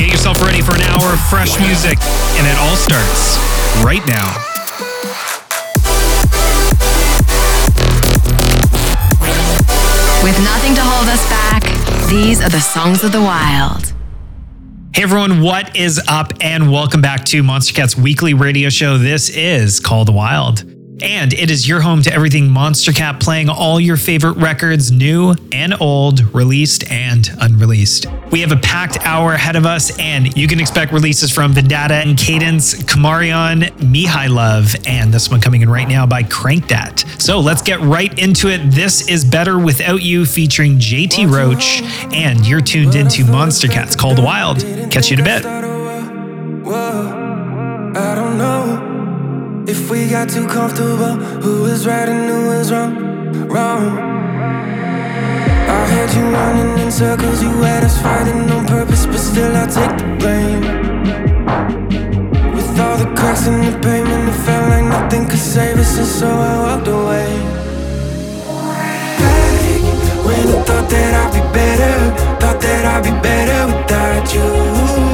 Get yourself ready for an hour of fresh music, and it all starts right now. With nothing to hold us back, these are the songs of the wild. Hey everyone, what is up? And welcome back to Monstercat's weekly radio show. This is Call the Wild. And it is your home to everything Monstercat playing all your favorite records, new and old, released and unreleased. We have a packed hour ahead of us, and you can expect releases from Vendetta and Cadence, Kumarion, Mihailov, and this one coming in right now by Crankdat. So let's get right into it. This is Better Without You featuring JT Roach, and you're tuned into Monstercat's Call the Wild. Catch you in a bit. If we got too comfortable. Who is right and who is wrong? Wrong. I had you running in circles, you had us fighting on purpose, but still I take the blame. With all the cracks in the pavement, it felt like nothing could save us, and so I walked away. Back when I thought that I'd be better, thought that I'd be better without you.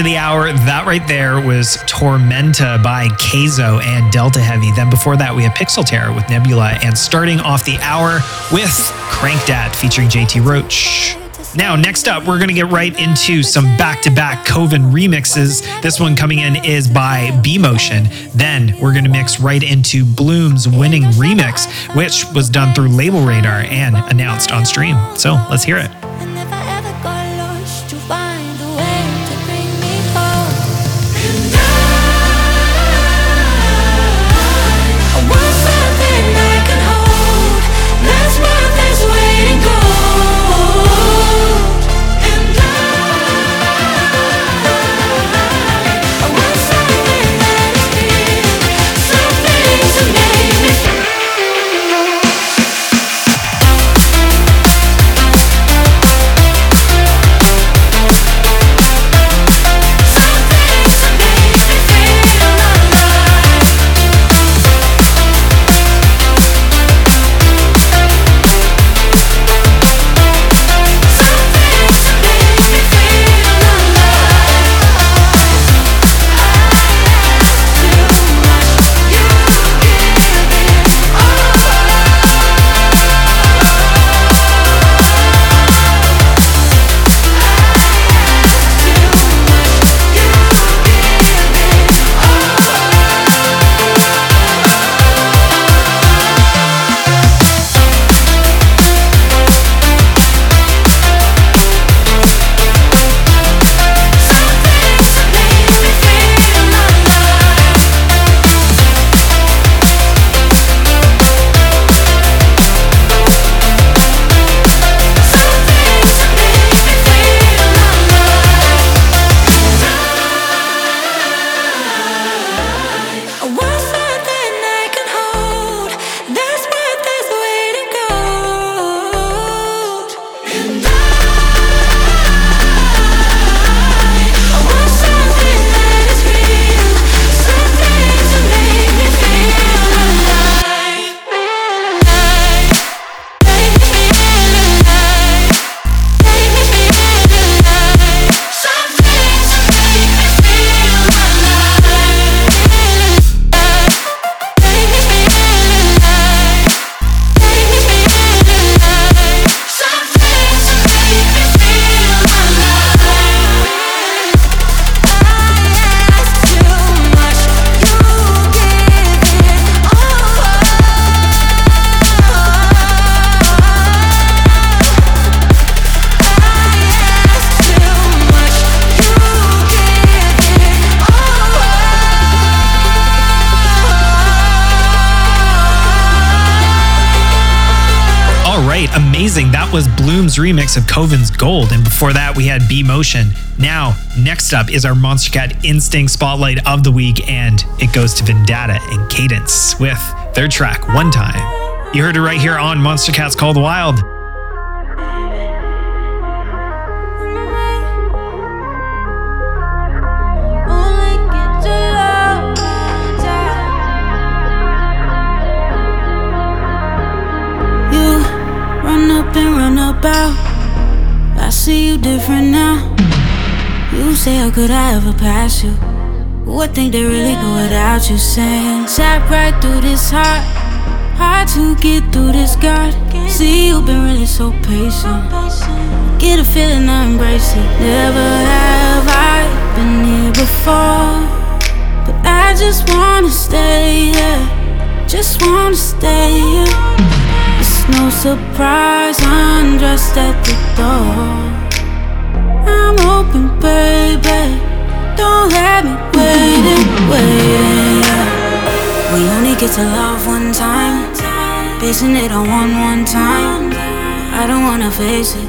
The hour. That right there was Tormenta by Kayzo and Delta Heavy. Then before that, we had Pixel Terror with Nebula. And starting off the hour with Crank Crankdat featuring JT Roach. Now, next up, we're going to get right into some back to back Koven remixes. This one coming in is by B Motion. Then we're going to mix right into Bloom's winning remix, which was done through Label Radar and announced on stream. So let's hear it. Koven's Gold. And before that, we had B Motion. Now, next up is our Monstercat Instinct Spotlight of the Week, and it goes to Vendetta and Cadence with their track One Time. You heard it right here on Monstercats Call the Wild. Say, How could I ever pass you? What think they really go without you saying? Sat right through this heart. Hard to get through this guard. See, you've been really so patient. Get a feeling, I embrace it. Never have I been here before. But I just wanna stay here. Just wanna stay here. It's no surprise I'm dressed at the door. Open, baby. Don't have me waiting, waiting. We only get to love one time. Basing it on one, one time. I don't wanna face it.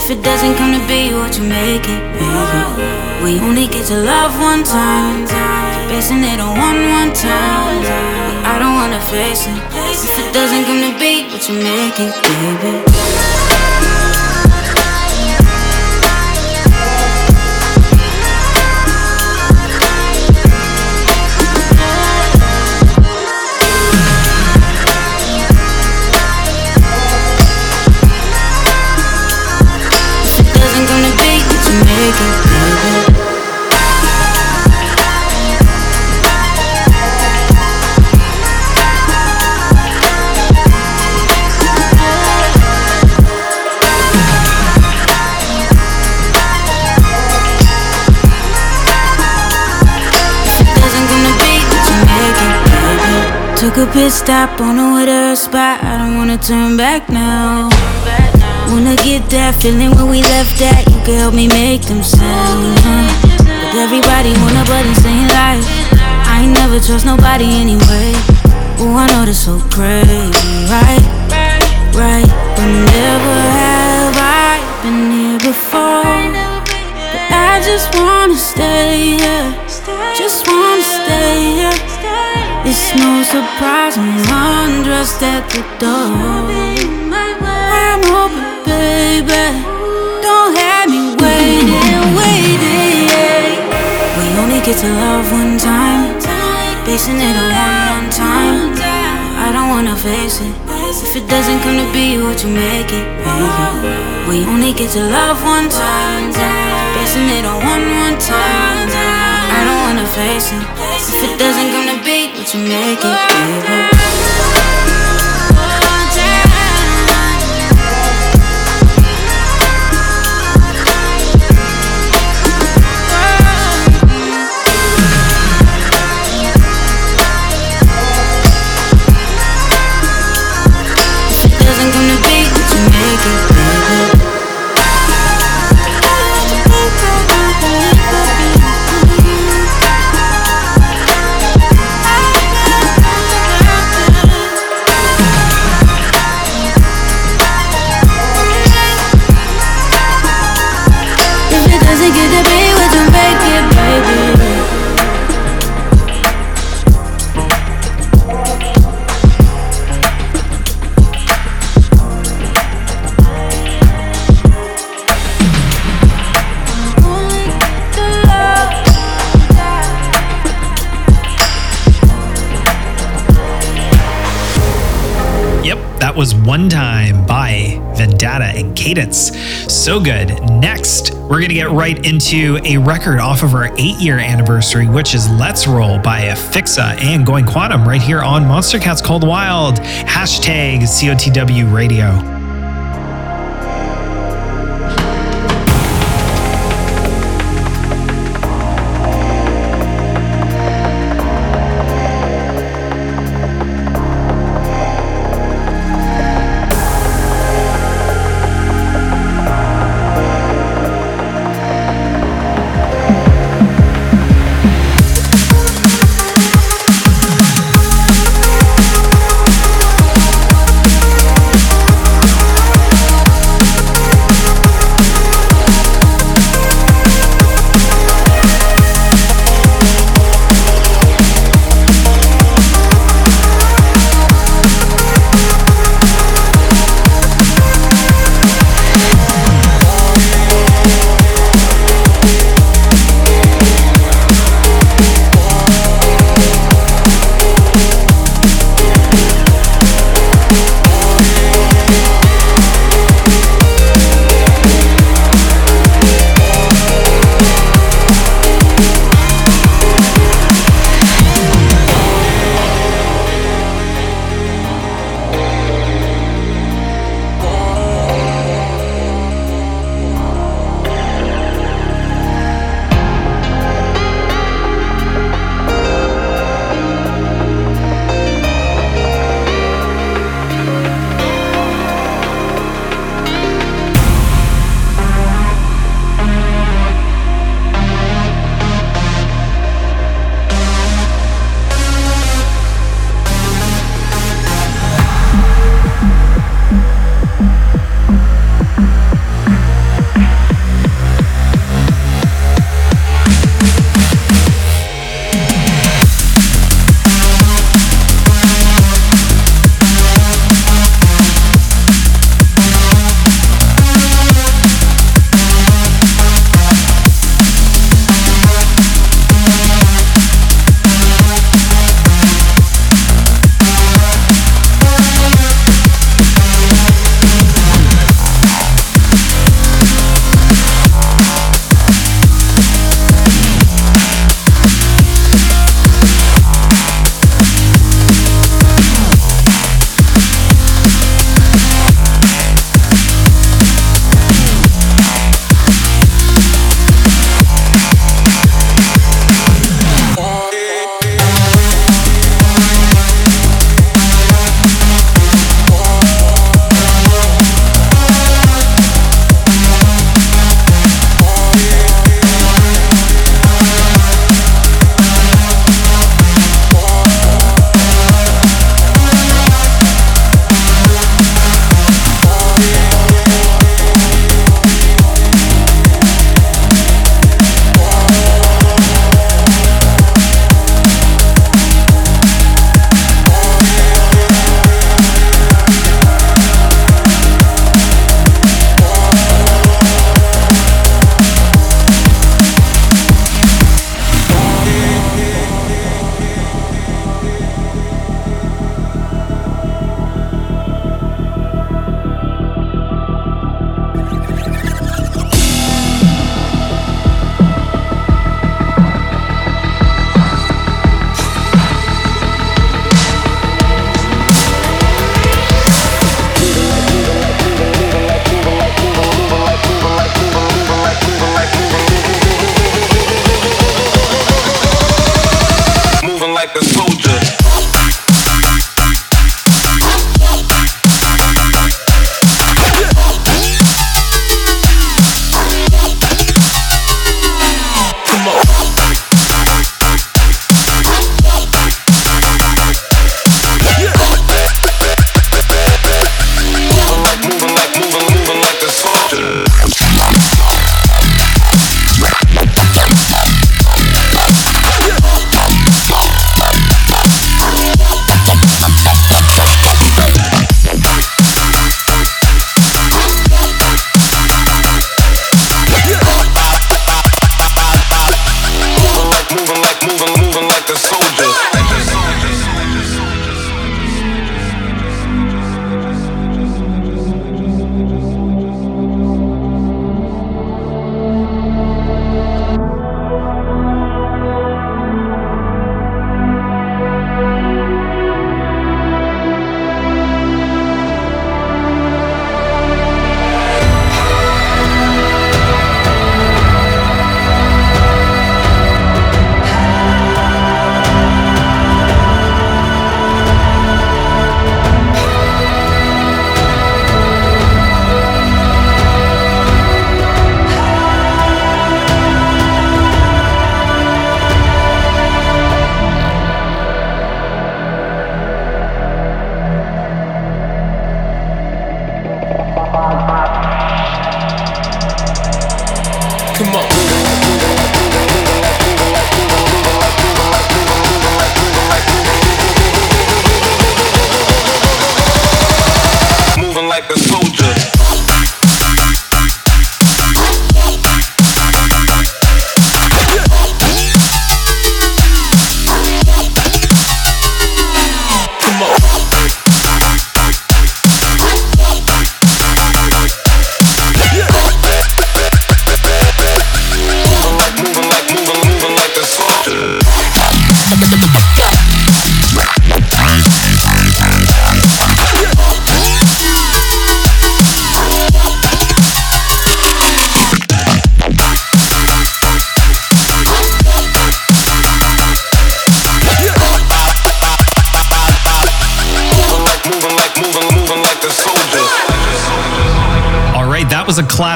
If it doesn't come to be what you make it, baby. We only get to love one time. Basing it on one, one time. I don't wanna face it. It it. If it doesn't come to be what you make it, baby. A pit stop on the way spot. I don't wanna turn back now. Wanna get that feeling when we left that. You can help me make them sound. huh? But everybody wanna button saying life. I ain't never trust nobody anyway. Oh, I know that's so crazy, right? Right, but never surprise I'm undressed at the door. I'm open, baby. Don't have me waiting, waiting. We only get to love one time. Basing it on one, one time. I don't wanna face it. If it doesn't come to be what you make it, baby. We only get to love one time. Basing it on one, one time. I don't wanna face it. If it doesn't to be what you make it, baby. One Time by Vendetta and Cadence. So good. Next, we're going to get right into a record off of our eight year anniversary, which is Let's Roll by Fixa and Going Quantum right here on Monstercats Cold Wild. Hashtag COTW Radio.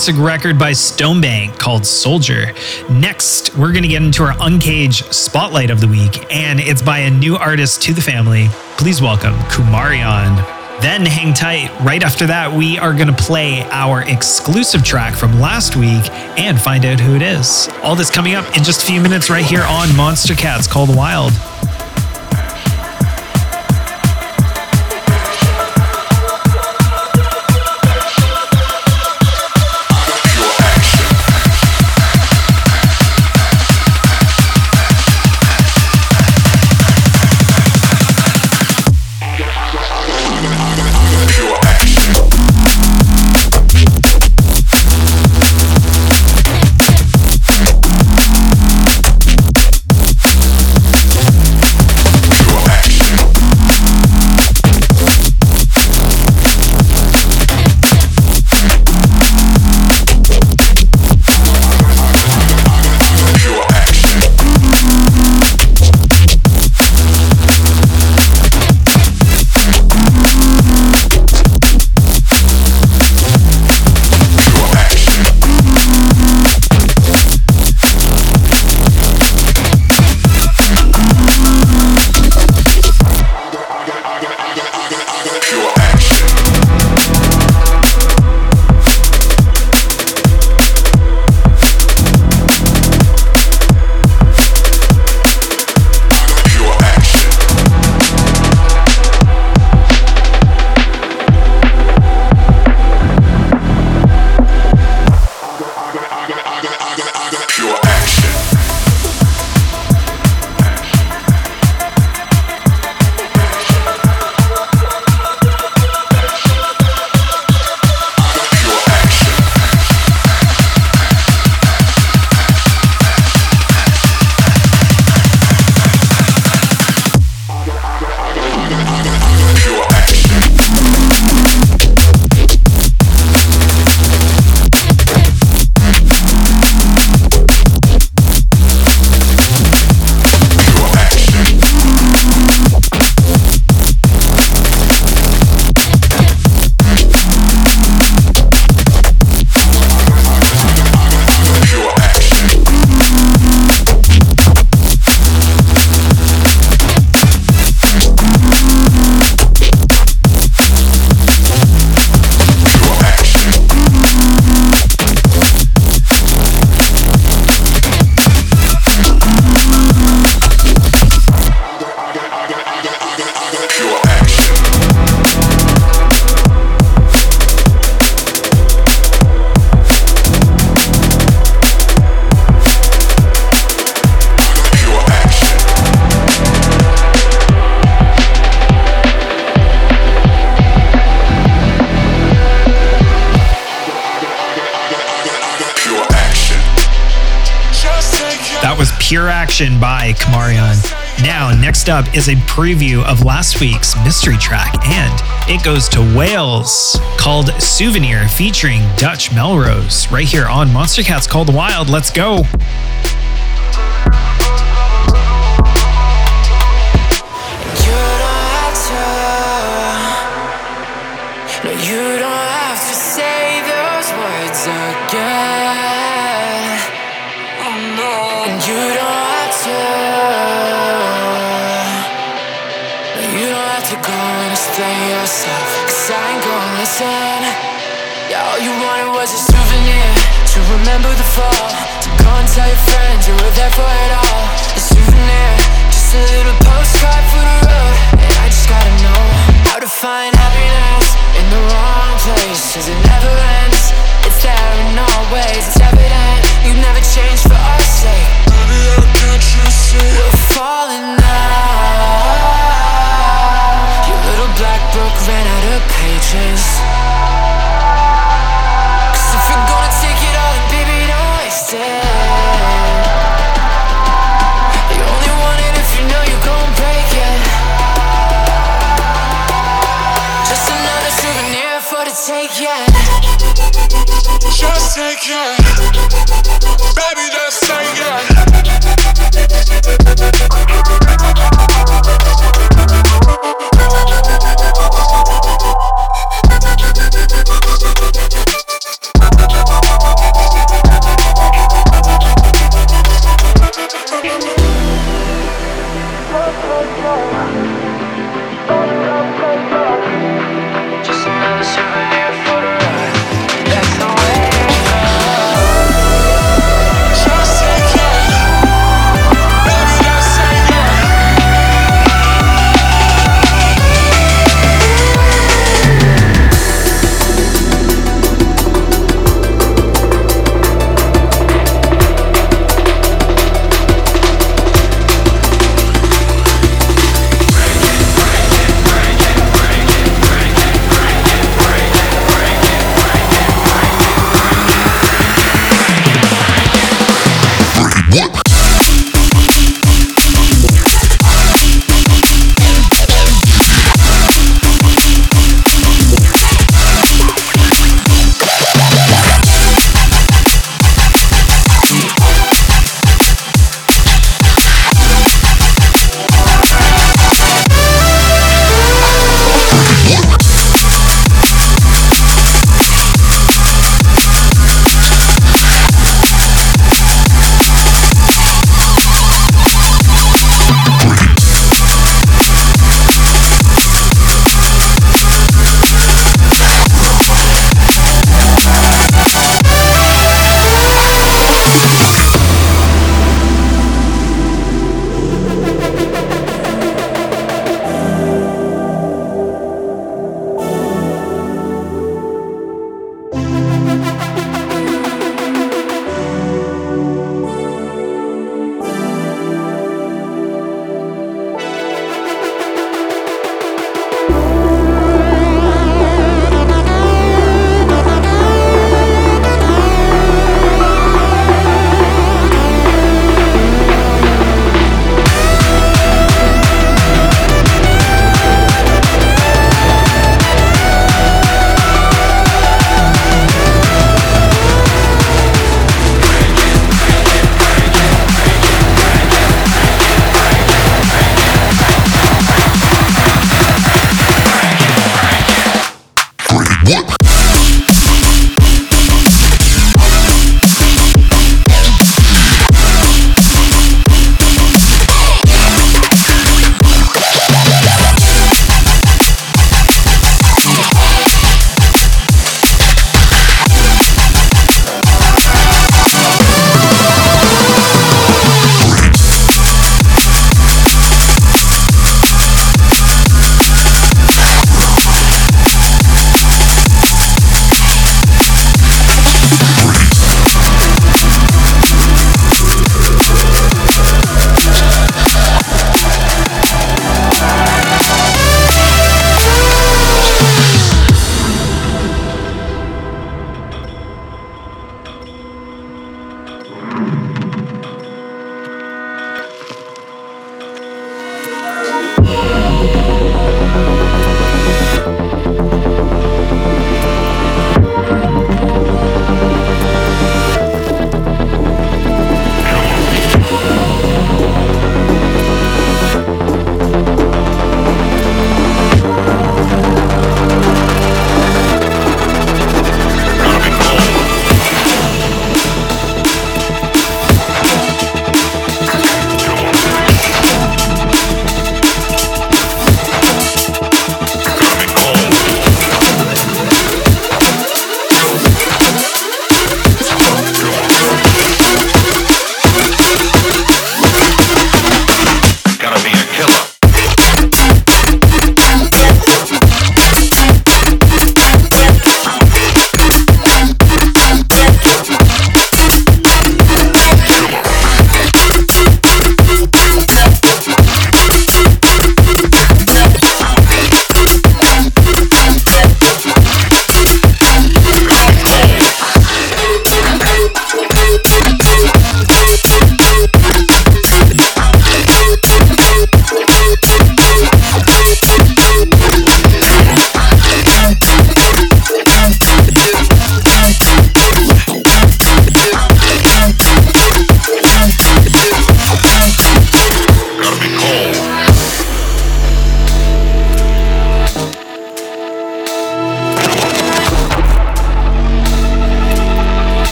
Classic record by Stonebank called Soldier. Next, we're going to get into our Uncaged Spotlight of the Week, and it's by a new artist to the family. Please welcome Kumarion. Then hang tight. Right after that, we are going to play our exclusive track from last week and find out who it is. All this coming up in just a few minutes right here on Monstercats Called Wild. Now, next up is a preview of last week's mystery track, and it goes to Wales, called Souvenir, featuring Dutch Melrose, right here on Monstercats Called Wild. Let's go. Explain yourself. Cause I ain't gonna listen. Yeah, all you wanted was a souvenir to remember the fall. To go and tell your friends you were there for it all. A souvenir, just a little postcard for the road. And I just gotta know how to find happiness in the wrong places. It never ends. It's there in all ways. It's evident you never change for our sake. Eh? Baby, I can't you see we're falling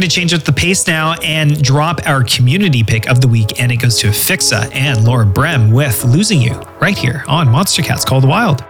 going to change up the pace now and drop our community pick of the week, and it goes to Fixa and Laura Brehm with Losing You right here on Monstercats Called Wild.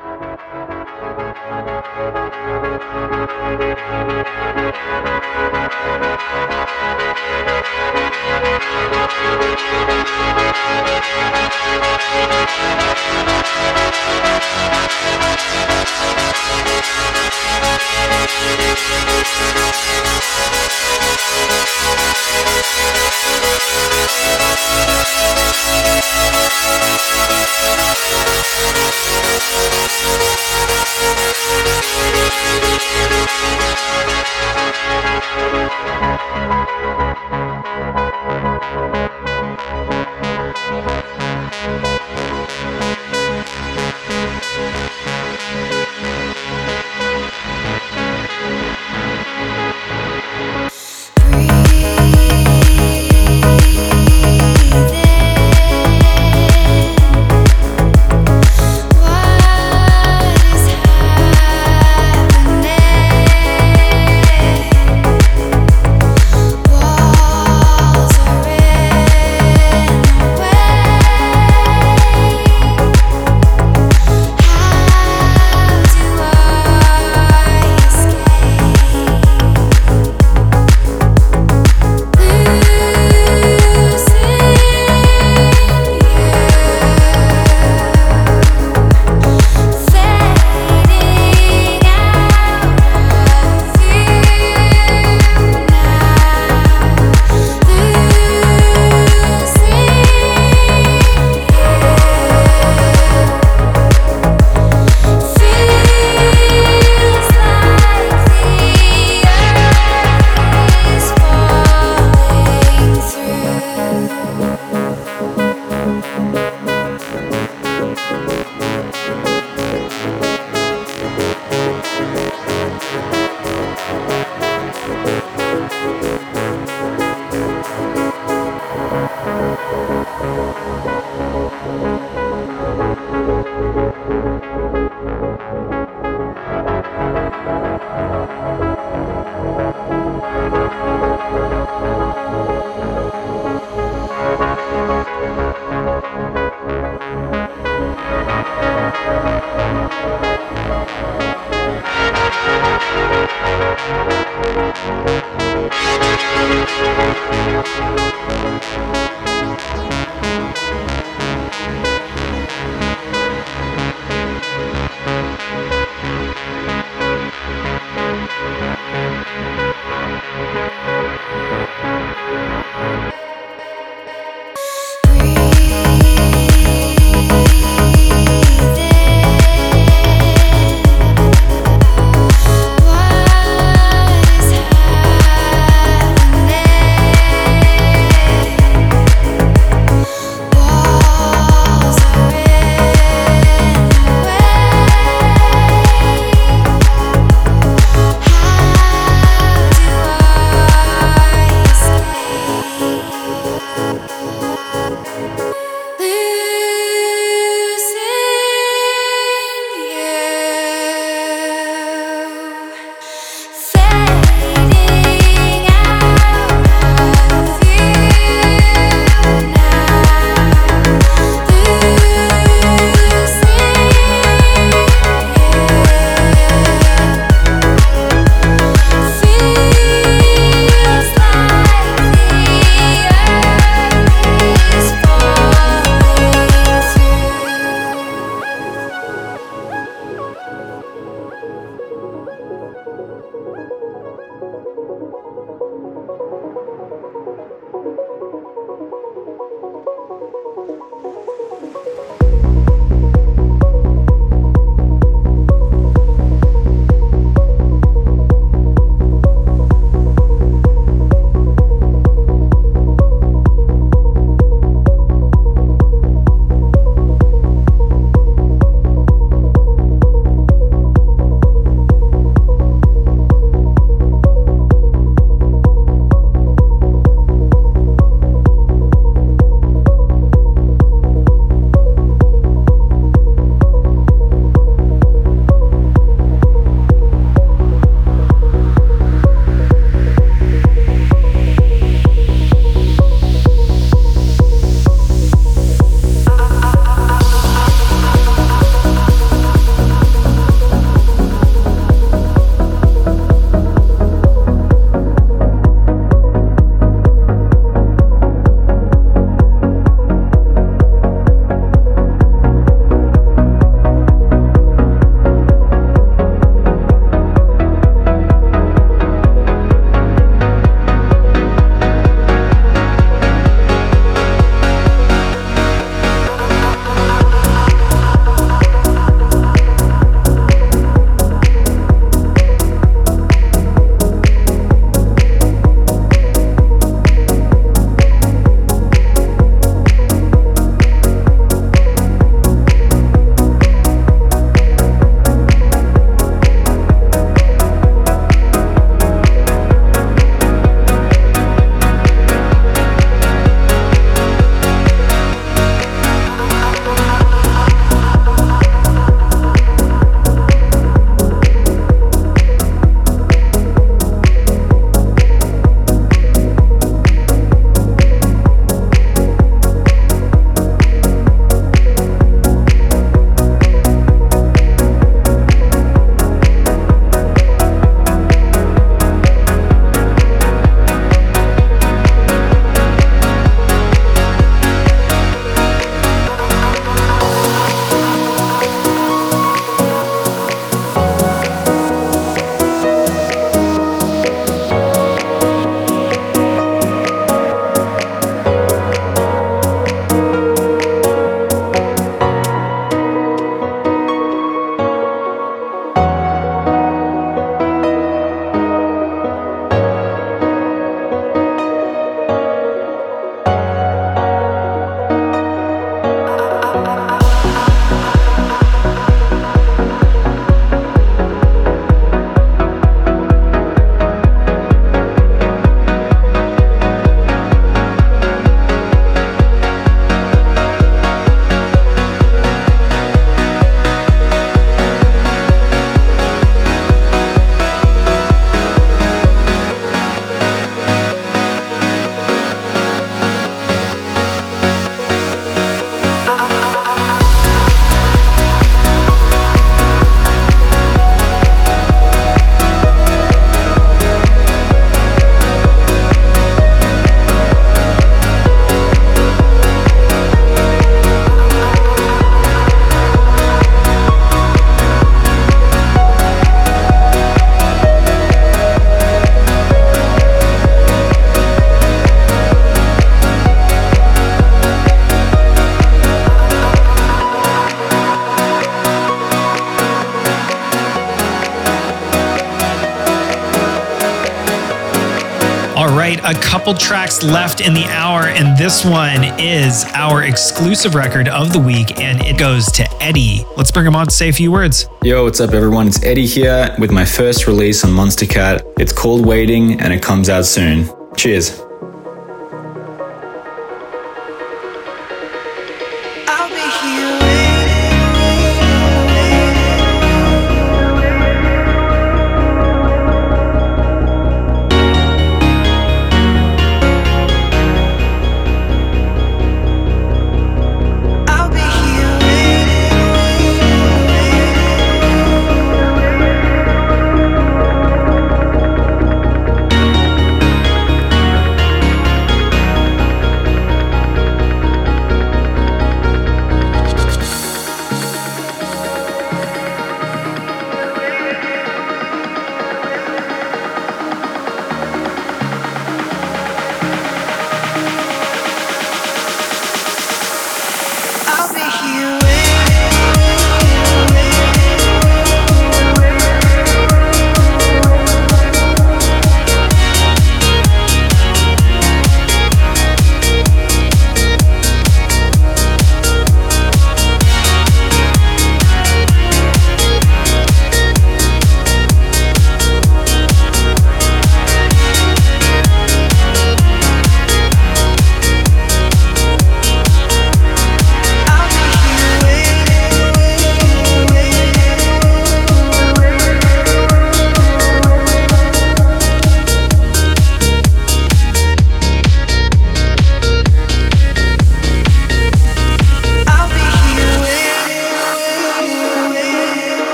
Couple tracks left in the hour, and this one is our exclusive record of the week, and it goes to Eddie. Let's bring him on to say a few words. Yo, what's up, everyone? It's Eddie here with my first release on Monstercat. It's called Waiting, and it comes out soon. Cheers.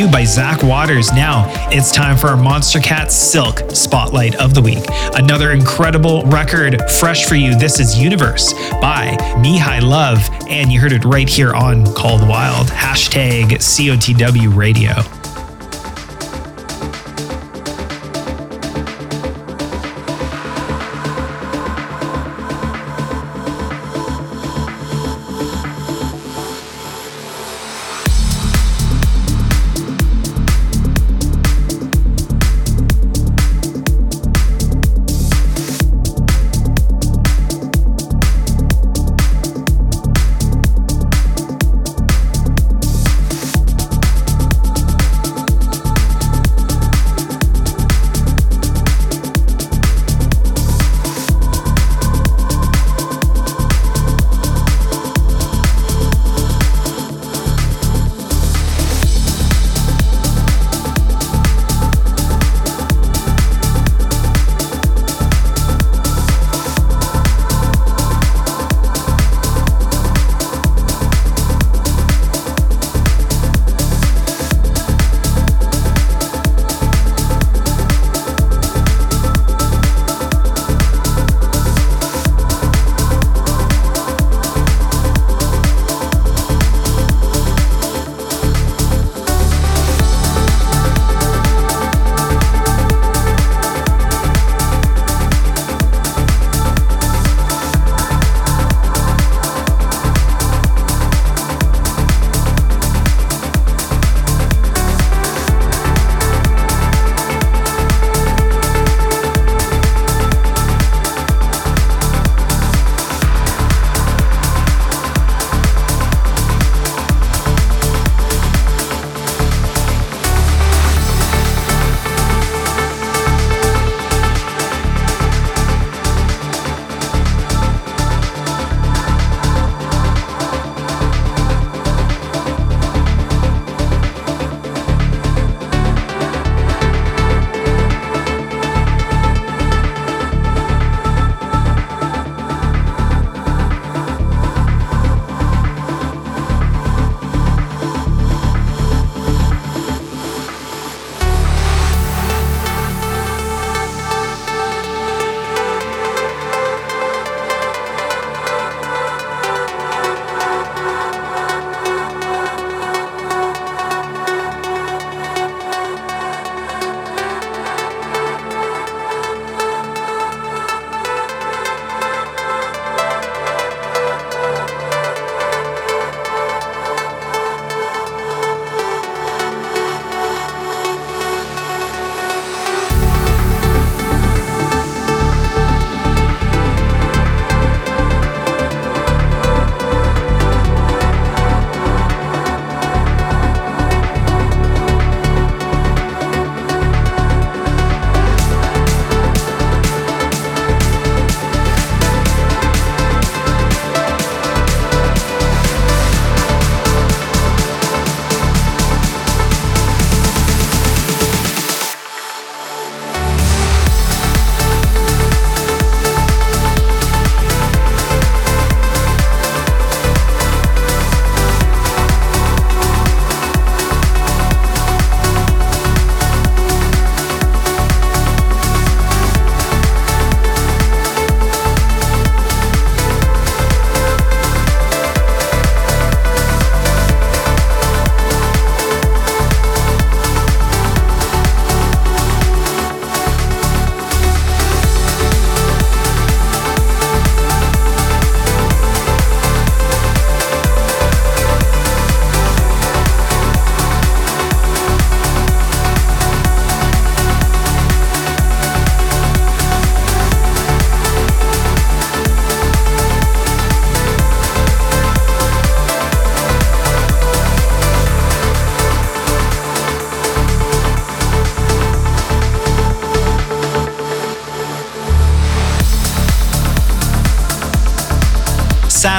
You by Zach Waters. Now it's time for our Monstercat Silk Spotlight of the Week. Another incredible record fresh for you. This is Universe by Mihai Love, and you heard it right here on Called Wild. Hashtag COTW Radio.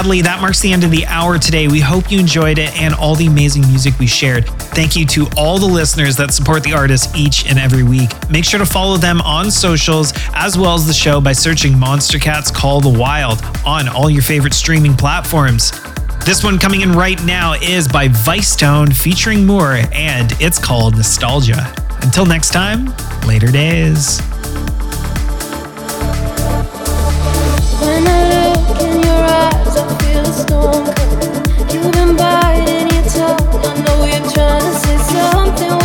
sadly, that marks the end of the hour today. We hope you enjoyed it and all the amazing music we shared. Thank you to all the listeners that support the artist each and every week. Make sure to follow them on socials as well as the show by searching Monstercats Call the Wild on all your favorite streaming platforms. This one coming in right now is by Vicetone featuring Moore, and it's called Nostalgia. Until next time, later days song. You've been biting your tongue. I know you're trying to say something.